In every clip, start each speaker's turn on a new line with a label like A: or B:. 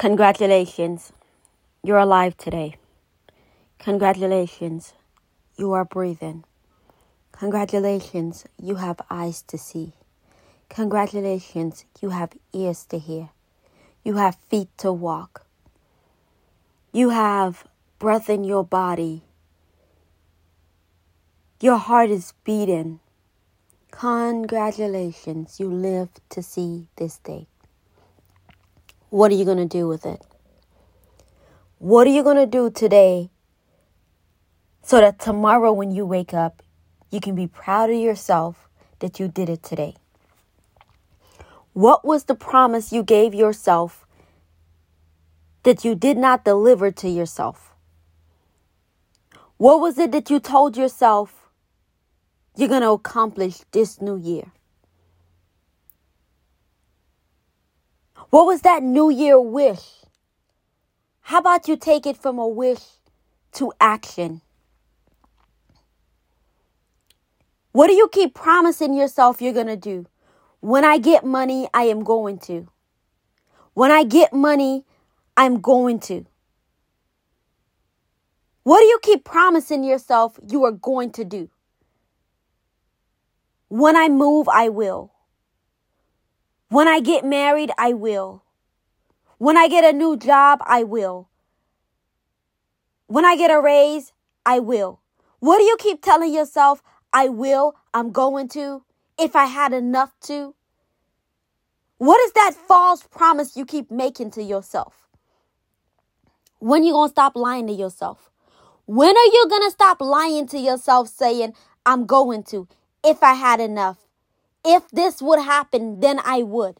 A: Congratulations, you're alive today. Congratulations, you are breathing. Congratulations, you have eyes to see. Congratulations, you have ears to hear. You have feet to walk. You have breath in your body. Your heart is beating. Congratulations, you live to see this day. What are you going to do with it? What are you going to do today so that tomorrow when you wake up, you can be proud of yourself that you did it today. What was the promise you gave yourself that you did not deliver to yourself? What was it that you told yourself you're going to accomplish this new year? What was that new year wish? How about you take it from a wish to action? What do you keep promising yourself you're going to do? When I get money, I am going to. When I get money, I'm going to. What do you keep promising yourself you are going to do? When I move, I will. When I get married, I will. When I get a new job, I will. When I get a raise, I will. What do you keep telling yourself? I will, I'm going to, if I had enough to? What is that false promise you keep making to yourself? When you going to stop lying to yourself? When are you going to stop lying to yourself saying, I'm going to, if I had enough? If this would happen, then I would.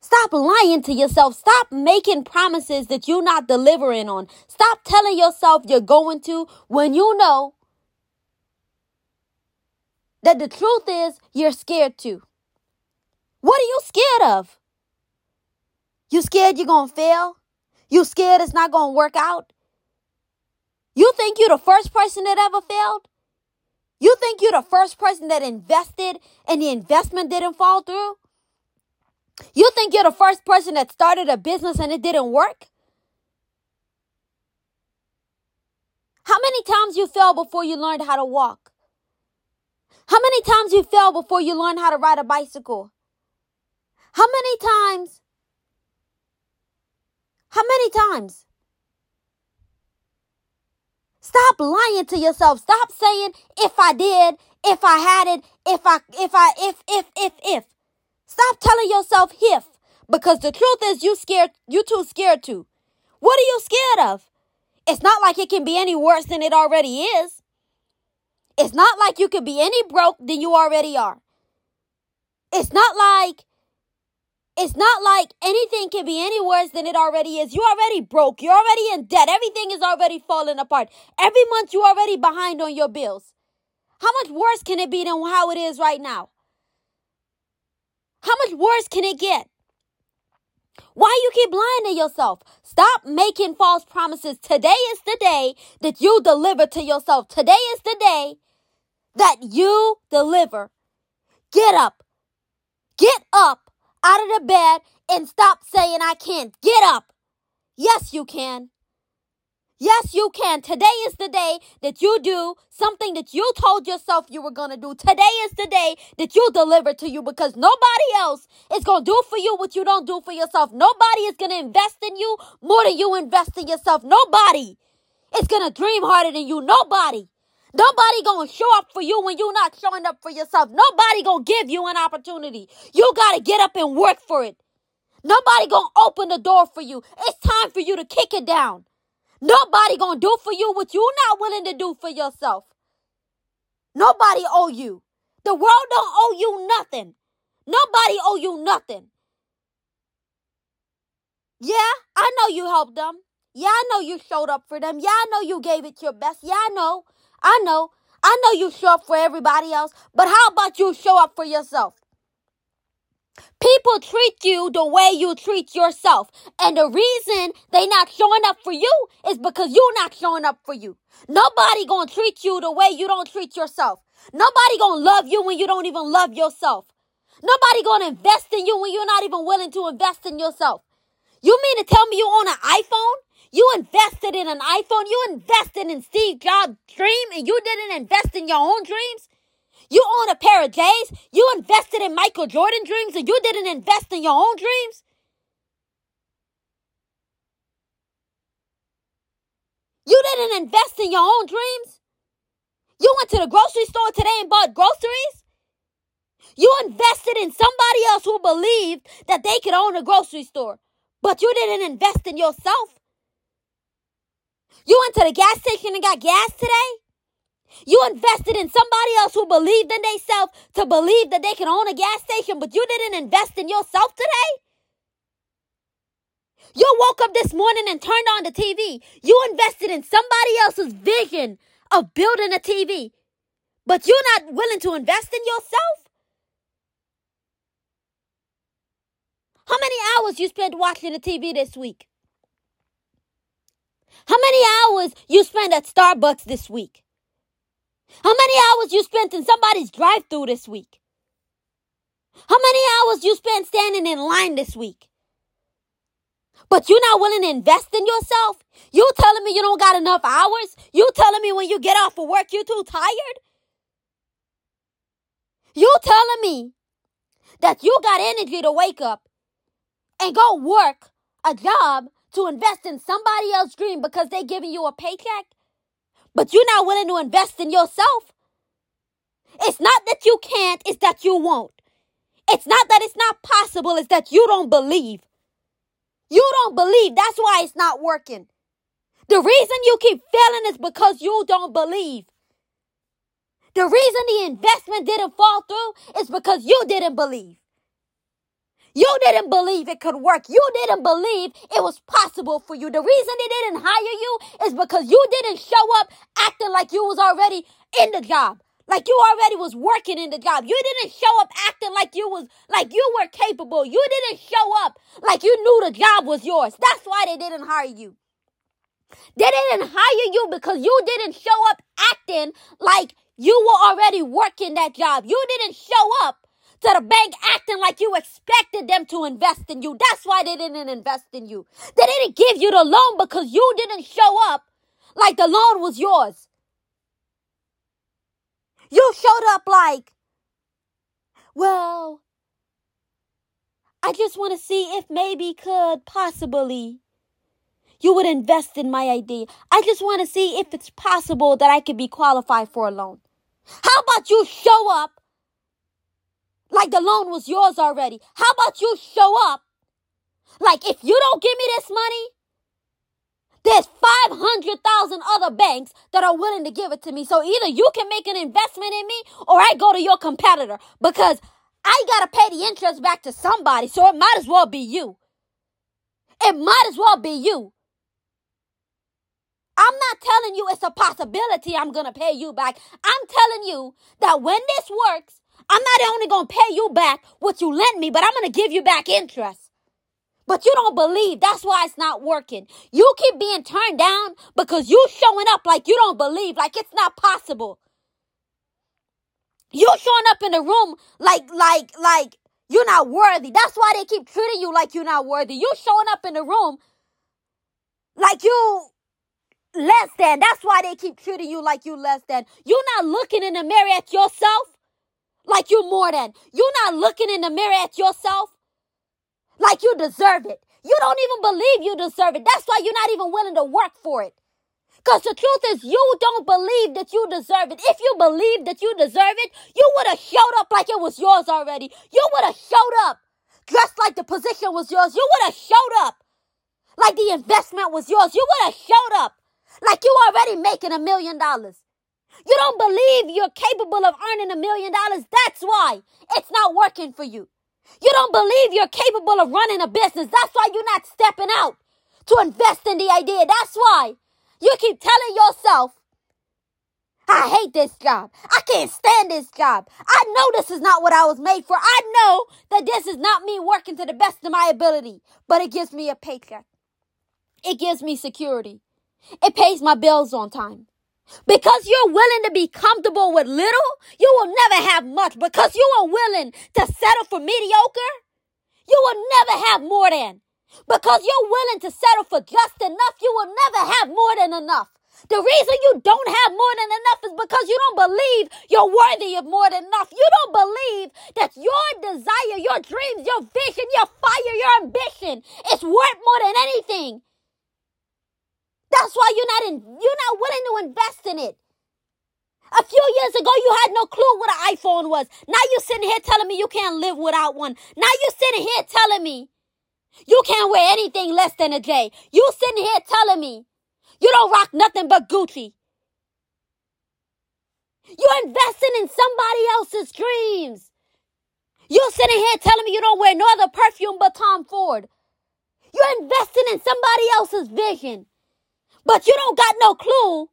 A: Stop lying to yourself. Stop making promises that you're not delivering on. Stop telling yourself you're going to when you know that the truth is you're scared too. What are you scared of? You scared you're going to fail? You scared it's not going to work out? You think you're the first person that ever failed? You think you're the first person that invested and the investment didn't fall through? You think you're the first person that started a business and it didn't work? How many times you fell before you learned how to walk? How many times you fell before you learned how to ride a bicycle? How many times? How many times? Stop lying to yourself. Stop saying if I did, if I had it, if I if I if if if if. Stop telling yourself if because the truth is you scared you too scared to. What are you scared of? It's not like it can be any worse than it already is. It's not like you could be any broke than you already are. It's not like it's not like anything can be any worse than it already is. You're already broke. You're already in debt. Everything is already falling apart. Every month you're already behind on your bills. How much worse can it be than how it is right now? How much worse can it get? Why you keep lying to yourself? Stop making false promises. Today is the day that you deliver to yourself. Today is the day that you deliver. Get up. Get up out of the bed and stop saying I can't. Get up. Yes, you can. Yes, you can. Today is the day that you do something that you told yourself you were going to do. Today is the day that you deliver to you because nobody else is going to do for you what you don't do for yourself. Nobody is going to invest in you more than you invest in yourself. Nobody is going to dream harder than you. Nobody. Nobody gonna show up for you when you're not showing up for yourself. Nobody gonna give you an opportunity. You gotta get up and work for it. Nobody gonna open the door for you. It's time for you to kick it down. Nobody gonna do for you what you're not willing to do for yourself. Nobody owe you. The world don't owe you nothing. Nobody owe you nothing. Yeah, I know you helped them. Yeah, I know you showed up for them. Yeah, I know you gave it your best. Yeah, I know. I know. I know you show up for everybody else, but how about you show up for yourself? People treat you the way you treat yourself. And the reason they not showing up for you is because you're not showing up for you. Nobody gonna treat you the way you don't treat yourself. Nobody gonna love you when you don't even love yourself. Nobody gonna invest in you when you're not even willing to invest in yourself. You mean to tell me you own an iPhone? You invested in an iPhone. You invested in Steve Jobs' dream and you didn't invest in your own dreams? You own a pair of J's. You invested in Michael Jordan dreams and you didn't invest in your own dreams? You didn't invest in your own dreams? You went to the grocery store today and bought groceries? You invested in somebody else who believed that they could own a grocery store, but you didn't invest in yourself. You went to the gas station and got gas today? You invested in somebody else who believed in themselves to believe that they can own a gas station, but you didn't invest in yourself today? You woke up this morning and turned on the TV. You invested in somebody else's vision of building a TV, but you're not willing to invest in yourself? How many hours you spent watching the TV this week? How many hours you spent at Starbucks this week? How many hours you spent in somebody's drive-through this week? How many hours you spent standing in line this week? But you're not willing to invest in yourself? You telling me you don't got enough hours? You telling me when you get off of work you're too tired? You telling me that you got energy to wake up and go work a job to invest in somebody else's dream because they're giving you a paycheck, but you're not willing to invest in yourself. It's not that you can't, it's that you won't. It's not that it's not possible, it's that you don't believe. You don't believe. That's why it's not working. The reason you keep failing is because you don't believe. The reason the investment didn't fall through is because you didn't believe. You didn't believe it could work. You didn't believe it was possible for you. The reason they didn't hire you is because you didn't show up acting like you was already in the job. Like you already was working in the job. You didn't show up acting like you was like you were capable. You didn't show up like you knew the job was yours. That's why they didn't hire you. They didn't hire you because you didn't show up acting like you were already working that job. You didn't show up to the bank acting like you expected them to invest in you. That's why they didn't invest in you. They didn't give you the loan because you didn't show up like the loan was yours. You showed up like, well, I just want to see if maybe could possibly you would invest in my idea. I just want to see if it's possible that I could be qualified for a loan. How about you show up like the loan was yours already. How about you show up? Like if you don't give me this money, there's 500,000 other banks that are willing to give it to me. So either you can make an investment in me or I go to your competitor because I got to pay the interest back to somebody. So it might as well be you. It might as well be you. I'm not telling you it's a possibility I'm going to pay you back. I'm telling you that when this works, I'm not only going to pay you back what you lent me, but I'm going to give you back interest. But you don't believe. That's why it's not working. You keep being turned down because you showing up like you don't believe, like it's not possible. You showing up in the room like, like, like you're not worthy. That's why they keep treating you like you're not worthy. You showing up in the room like you less than. That's why they keep treating you like you less than. You're not looking in the mirror at yourself like you're more than. You're not looking in the mirror at yourself like you deserve it. You don't even believe you deserve it. That's why you're not even willing to work for it. Because the truth is, you don't believe that you deserve it. If you believe that you deserve it, you would have showed up like it was yours already. You would have showed up dressed like the position was yours. You would have showed up like the investment was yours. You would have showed up like you already making a million dollars. You don't believe you're capable of earning a million dollars. That's why it's not working for you. You don't believe you're capable of running a business. That's why you're not stepping out to invest in the idea. That's why you keep telling yourself, I hate this job. I can't stand this job. I know this is not what I was made for. I know that this is not me working to the best of my ability, but it gives me a paycheck. It gives me security. It pays my bills on time. Because you're willing to be comfortable with little, you will never have much. Because you are willing to settle for mediocre, you will never have more than. Because you're willing to settle for just enough, you will never have more than enough. The reason you don't have more than enough is because you don't believe you're worthy of more than enough. You don't believe that your desire, your dreams, your vision, your fire, your ambition is worth more than anything. That's why you're not in, you're not willing to invest in it. A few years ago, you had no clue what an iPhone was. Now you're sitting here telling me you can't live without one. Now you're sitting here telling me you can't wear anything less than a J. You're sitting here telling me you don't rock nothing but Gucci. You're investing in somebody else's dreams. You're sitting here telling me you don't wear no other perfume but Tom Ford. You're investing in somebody else's vision. But you don't got no clue.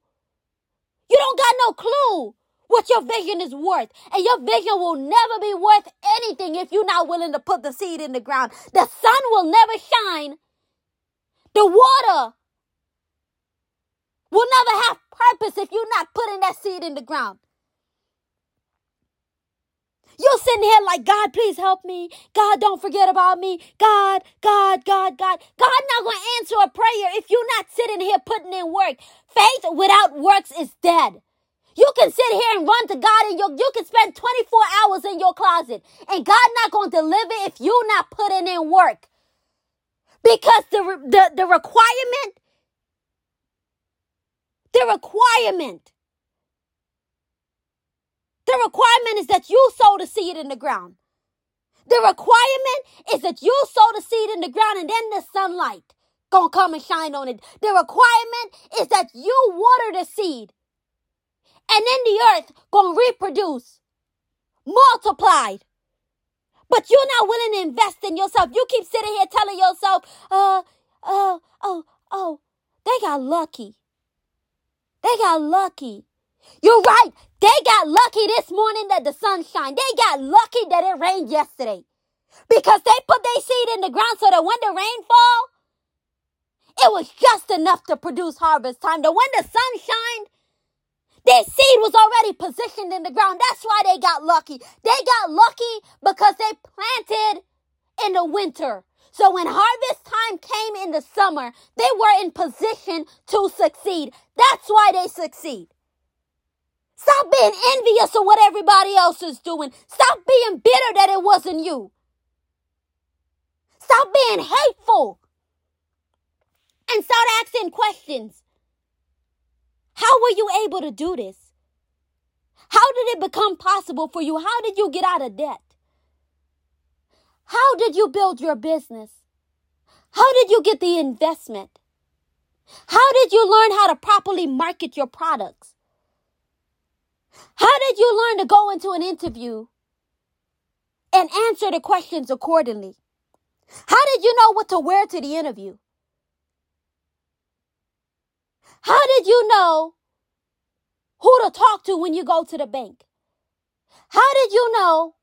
A: You don't got no clue what your vision is worth. And your vision will never be worth anything if you're not willing to put the seed in the ground. The sun will never shine. The water will never have purpose if you're not putting that seed in the ground. You're sitting here like, God, please help me. God, don't forget about me. God, God, God, God. God not going to answer a prayer if you're not sitting here putting in work. Faith without works is dead. You can sit here and run to God and you, you can spend 24 hours in your closet and God not going to deliver if you're not putting in work. Because the, the, the requirement the requirement. The requirement is that you sow the seed in the ground. The requirement is that you sow the seed in the ground and then the sunlight gonna come and shine on it. The requirement is that you water the seed and then the earth gonna reproduce, multiplied. But you're not willing to invest in yourself. You keep sitting here telling yourself, uh, uh, oh, oh, they got lucky. They got lucky. You're right. They got lucky this morning that the sun shined. They got lucky that it rained yesterday. Because they put their seed in the ground so that when the rain fall, it was just enough to produce harvest time. That when the sun shined, their seed was already positioned in the ground. That's why they got lucky. They got lucky because they planted in the winter. So when harvest time came in the summer, they were in position to succeed. That's why they succeed. Stop being envious of what everybody else is doing. Stop being bitter that it wasn't you. Stop being hateful. And start asking questions. How were you able to do this? How did it become possible for you? How did you get out of debt? How did you build your business? How did you get the investment? How did you learn how to properly market your products? How did you learn to go into an interview and answer the questions accordingly? How did you know what to wear to the interview? How did you know who to talk to when you go to the bank? How did you know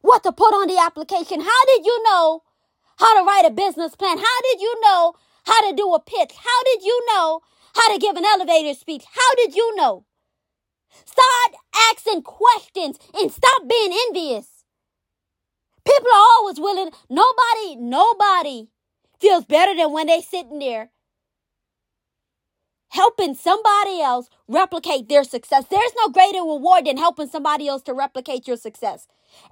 A: what to put on the application? How did you know how to write a business plan? How did you know how to do a pitch? How did you know how to give an elevator speech? How did you know? Start asking questions and stop being envious. People are always willing, nobody, nobody feels better than when they sitting there helping somebody else replicate their success. There's no greater reward than helping somebody else to replicate your success.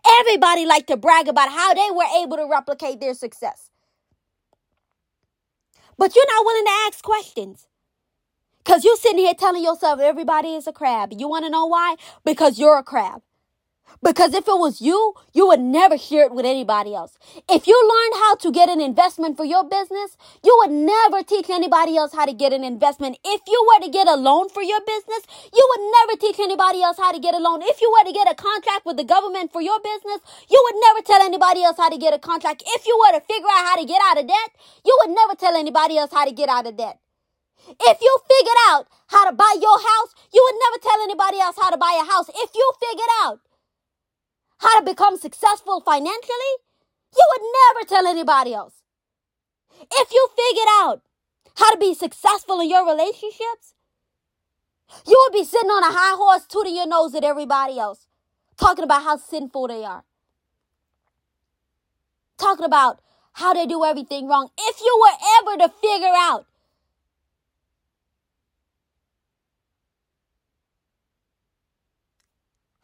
A: Everybody like to brag about how they were able to replicate their success. But you're not willing to ask questions. Because you're sitting here telling yourself everybody is a crab. You want to know why? Because you're a crab. Because if it was you, you would never share it with anybody else. If you learned how to get an investment for your business, you would never teach anybody else how to get an investment. If you were to get a loan for your business, you would never teach anybody else how to get a loan. If you were to get a contract with the government for your business, you would never tell anybody else how to get a contract. If you were to figure out how to get out of debt, you would never tell anybody else how to get out of debt. If you figured out how to buy your house, you would never tell anybody else how to buy a house. If you figured out how to become successful financially, you would never tell anybody else. If you figured out how to be successful in your relationships, you would be sitting on a high horse tooting your nose at everybody else, talking about how sinful they are, talking about how they do everything wrong. If you were ever to figure out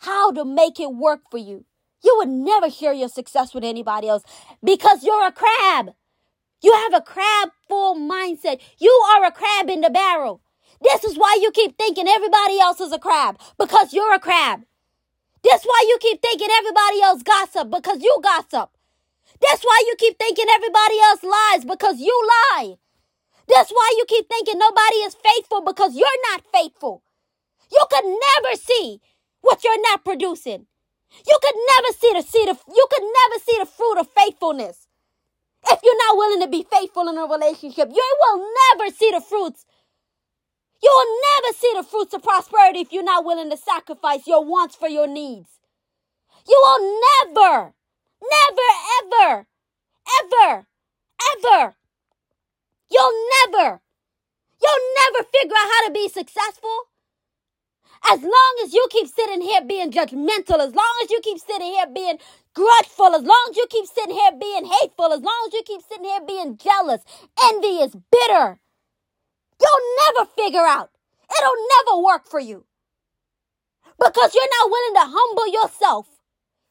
A: how to make it work for you, you would never share your success with anybody else because you're a crab. You have a crab full mindset. You are a crab in the barrel. This is why you keep thinking everybody else is a crab because you're a crab. That's why you keep thinking everybody else gossip because you gossip. That's why you keep thinking everybody else lies because you lie. That's why you keep thinking nobody is faithful because you're not faithful. You could never see what you're not producing. You could never see the seed of, you could never see the fruit of faithfulness. If you're not willing to be faithful in a relationship, you will never see the fruits. You will never see the fruits of prosperity if you're not willing to sacrifice your wants for your needs. You will never, never, ever, ever, ever, you'll never, you'll never figure out how to be successful as long as you keep sitting here being judgmental, as long as you keep sitting here being grudgeful, as long as you keep sitting here being hateful, as long as you keep sitting here being jealous, envious, bitter, you'll never figure out. It'll never work for you. Because you're not willing to humble yourself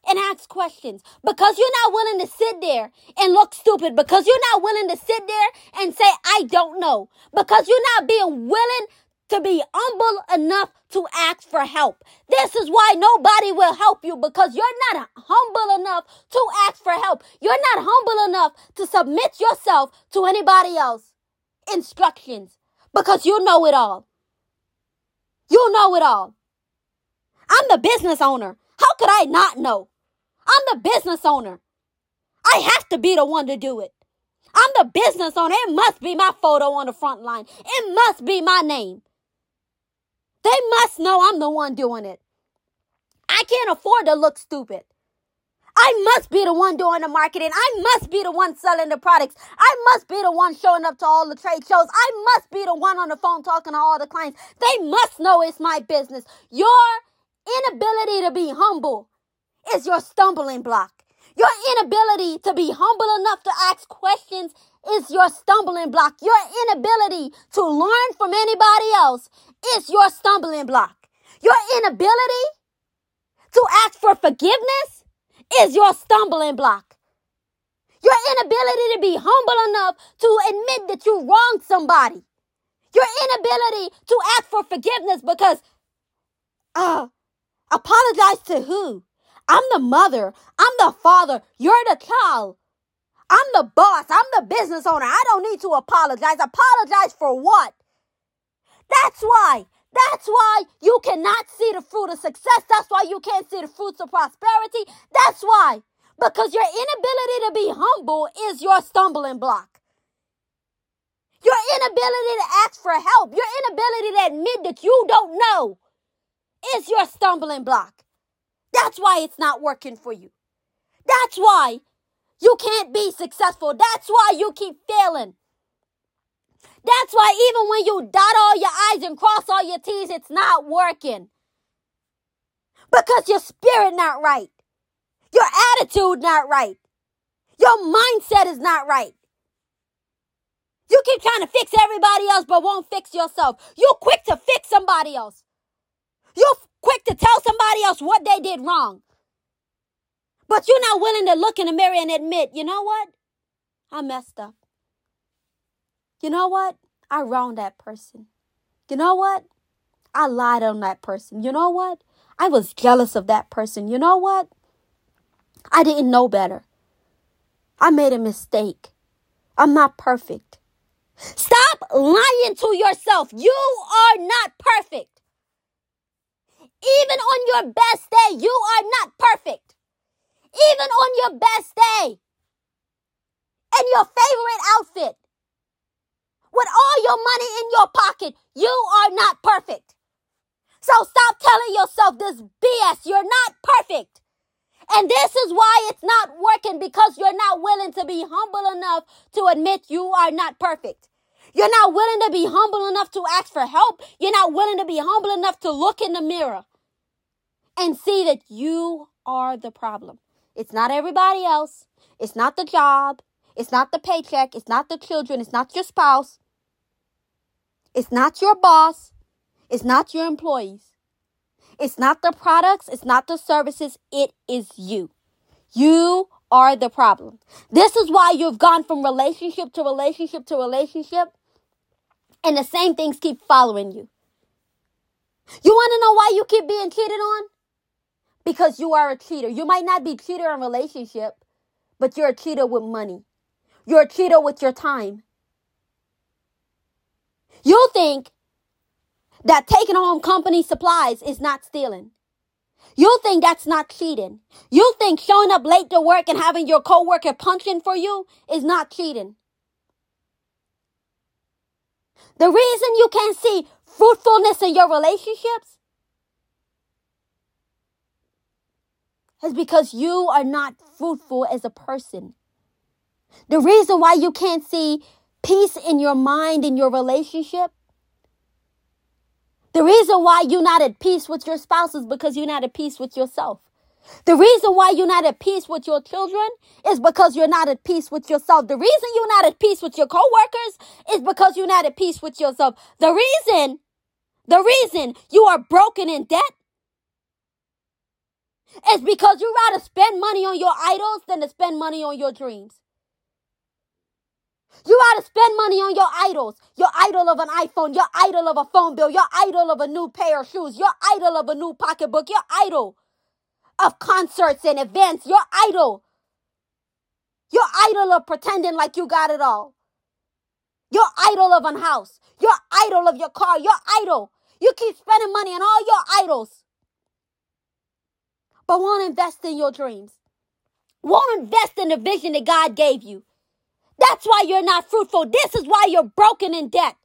A: and ask questions. Because you're not willing to sit there and look stupid. Because you're not willing to sit there and say, I don't know. Because you're not being willing to be humble enough to ask for help. This is why nobody will help you because you're not humble enough to ask for help. You're not humble enough to submit yourself to anybody else instructions because you know it all. You know it all. I'm the business owner. How could I not know? I'm the business owner. I have to be the one to do it. I'm the business owner. It must be my photo on the front line. It must be my name. They must know I'm the one doing it. I can't afford to look stupid. I must be the one doing the marketing. I must be the one selling the products. I must be the one showing up to all the trade shows. I must be the one on the phone talking to all the clients. They must know it's my business. Your inability to be humble is your stumbling block. Your inability to be humble enough to ask questions is your stumbling block. Your inability to learn from anybody else is your stumbling block. Your inability to ask for forgiveness is your stumbling block. Your inability to be humble enough to admit that you wronged somebody. Your inability to ask for forgiveness because, uh, apologize to who? I'm the mother. I'm the father. You're the child. I'm the boss. I'm the business owner. I don't need to apologize. Apologize for what? That's why. That's why you cannot see the fruit of success. That's why you can't see the fruits of prosperity. That's why. Because your inability to be humble is your stumbling block. Your inability to ask for help, your inability to admit that you don't know is your stumbling block. That's why it's not working for you. That's why you can't be successful. That's why you keep failing. That's why even when you dot all your I's and cross all your T's, it's not working. Because your spirit not right. Your attitude not right. Your mindset is not right. You keep trying to fix everybody else but won't fix yourself. You're quick to fix somebody else. You're quick to tell somebody else what they did wrong. But you're not willing to look in the mirror and admit, you know what? I messed up. You know what? I wronged that person. You know what? I lied on that person. You know what? I was jealous of that person. You know what? I didn't know better. I made a mistake. I'm not perfect. Stop lying to yourself. You are not perfect. Even on your best day, you are not perfect even on your best day, and your favorite outfit, with all your money in your pocket, you are not perfect. So stop telling yourself this BS. You're not perfect. And this is why it's not working because you're not willing to be humble enough to admit you are not perfect. You're not willing to be humble enough to ask for help. You're not willing to be humble enough to look in the mirror and see that you are the problem. It's not everybody else. It's not the job. It's not the paycheck. It's not the children. It's not your spouse. It's not your boss. It's not your employees. It's not the products. It's not the services. It is you. You are the problem. This is why you've gone from relationship to relationship to relationship, and the same things keep following you. You want to know why you keep being cheated on? Because you are a cheater. You might not be cheater in relationship, but you're a cheater with money. You're cheater with your time. You'll think that taking home company supplies is not stealing. You'll think that's not cheating. You'll think showing up late to work and having your coworker punching for you is not cheating. The reason you can't see fruitfulness in your relationships is because you are not fruitful as a person. The reason why you can't see peace in your mind in your relationship the reason why you're not at peace with your spouse is because you're not at peace with yourself. The reason why you're not at peace with your children is because you're not at peace with yourself. The reason you're not at peace with your coworkers is because you're not at peace with yourself. The reason, the reason you are broken in debt is because you rather spend money on your idols than to spend money on your dreams. You ought to spend money on your idols. Your idol of an iPhone, your idol of a phone bill, your idol of a new pair of shoes, your idol of a new pocketbook, your idol of concerts and events, your idol. Your idol of pretending like you got it all. Your idol of a house, your idol of your car, your idol. You keep spending money on all your idols, but won't invest in your dreams. Won't invest in the vision that God gave you. That's why you're not fruitful. This is why you're broken in debt.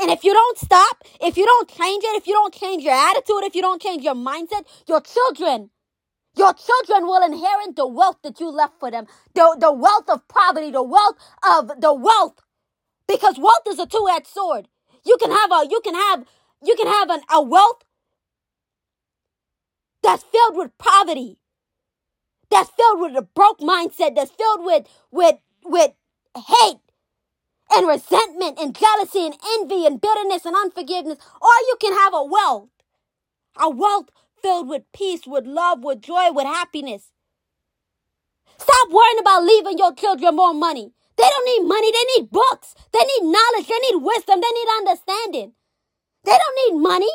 A: And if you don't stop, if you don't change it, if you don't change your attitude, if you don't change your mindset, your children, your children will inherit the wealth that you left for them. The, the wealth of poverty, the wealth of the wealth. Because wealth is a two-edged sword. You can have a, you can have, you can have an, a wealth that's filled with poverty. That's filled with a broke mindset. That's filled with, with, with hate and resentment and jealousy and envy and bitterness and unforgiveness. Or you can have a wealth, a wealth filled with peace, with love, with joy, with happiness. Stop worrying about leaving your children more money. They don't need money, they need books. They need knowledge, they need wisdom, they need understanding. They don't need money.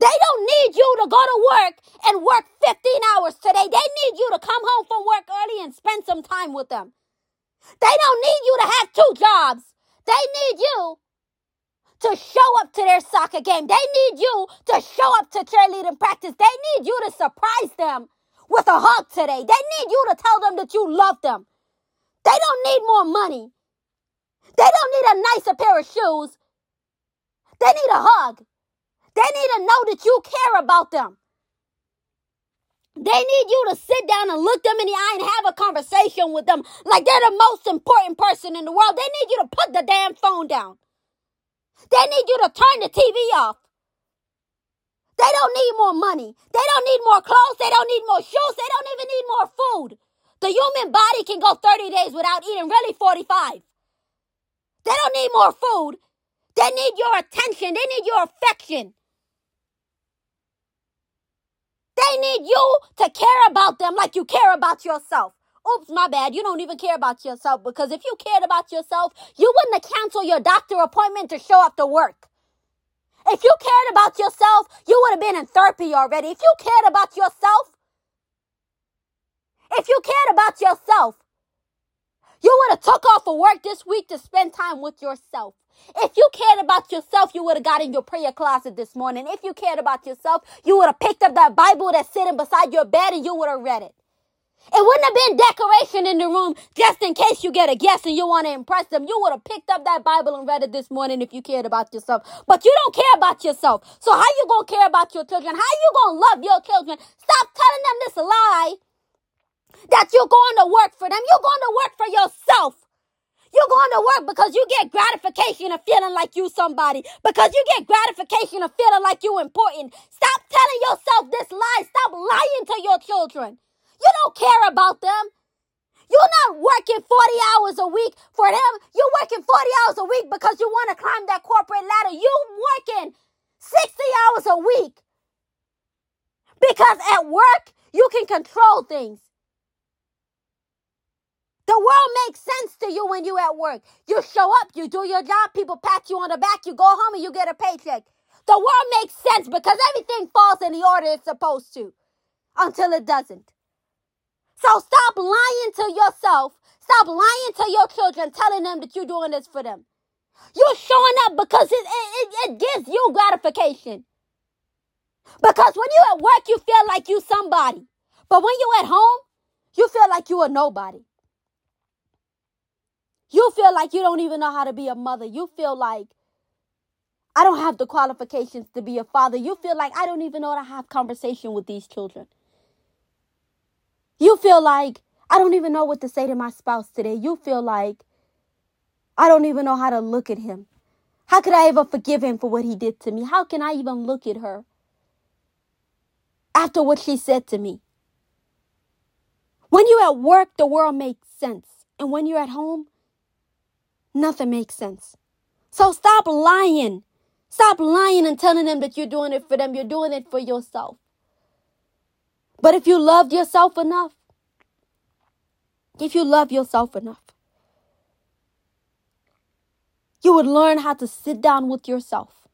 A: They don't need you to go to work and work 15 hours today. They need you to come home from work early and spend some time with them. They don't need you to have two jobs. They need you to show up to their soccer game. They need you to show up to cheerleading practice. They need you to surprise them with a hug today. They need you to tell them that you love them. They don't need more money. They don't need a nicer pair of shoes. They need a hug. They need to know that you care about them. They need you to sit down and look them in the eye and have a conversation with them like they're the most important person in the world. They need you to put the damn phone down. They need you to turn the TV off. They don't need more money. They don't need more clothes. They don't need more shoes. They don't even need more food. The human body can go 30 days without eating, really 45. They don't need more food. They need your attention. They need your affection. They need you to care about them like you care about yourself. Oops, my bad. You don't even care about yourself because if you cared about yourself, you wouldn't have canceled your doctor appointment to show up to work. If you cared about yourself, you would have been in therapy already. If you cared about yourself, if you cared about yourself, you would have took off of work this week to spend time with yourself. If you cared about yourself, you would have got in your prayer closet this morning. If you cared about yourself, you would have picked up that Bible that's sitting beside your bed and you would have read it. It wouldn't have been decoration in the room just in case you get a guest and you want to impress them. You would have picked up that Bible and read it this morning if you cared about yourself. But you don't care about yourself. So how you to care about your children? How you to love your children? Stop telling them this lie that you're going to work for them. You're going to work for yourself. You're going to work because you get gratification of feeling like you somebody. Because you get gratification of feeling like you important. Stop telling yourself this lie. Stop lying to your children. You don't care about them. You're not working 40 hours a week for them. You're working 40 hours a week because you want to climb that corporate ladder. You're working 60 hours a week because at work you can control things. The world makes sense to you when you're at work. You show up, you do your job, people pat you on the back, you go home and you get a paycheck. The world makes sense because everything falls in the order it's supposed to until it doesn't. So stop lying to yourself. Stop lying to your children, telling them that you're doing this for them. You're showing up because it, it, it gives you gratification. Because when you're at work, you feel like you're somebody. But when you're at home, you feel like you are a nobody. You feel like you don't even know how to be a mother. You feel like I don't have the qualifications to be a father. You feel like I don't even know how to have conversation with these children. You feel like I don't even know what to say to my spouse today. You feel like I don't even know how to look at him. How could I ever forgive him for what he did to me? How can I even look at her after what she said to me? When you're at work, the world makes sense. And when you're at home, nothing makes sense. So stop lying. Stop lying and telling them that you're doing it for them. You're doing it for yourself. But if you loved yourself enough, if you love yourself enough, you would learn how to sit down with yourself.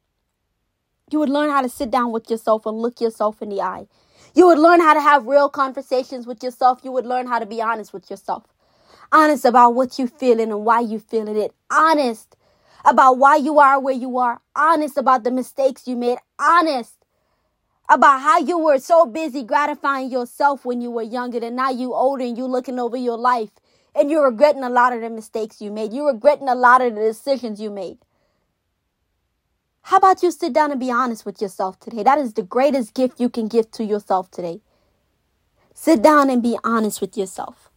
A: You would learn how to sit down with yourself and look yourself in the eye. You would learn how to have real conversations with yourself. You would learn how to be honest with yourself. Honest about what you're feeling and why you're feeling it. Honest about why you are where you are. Honest about the mistakes you made. Honest about how you were so busy gratifying yourself when you were younger and now you're older and you're looking over your life and you're regretting a lot of the mistakes you made. You're regretting a lot of the decisions you made. How about you sit down and be honest with yourself today? That is the greatest gift you can give to yourself today. Sit down and be honest with yourself.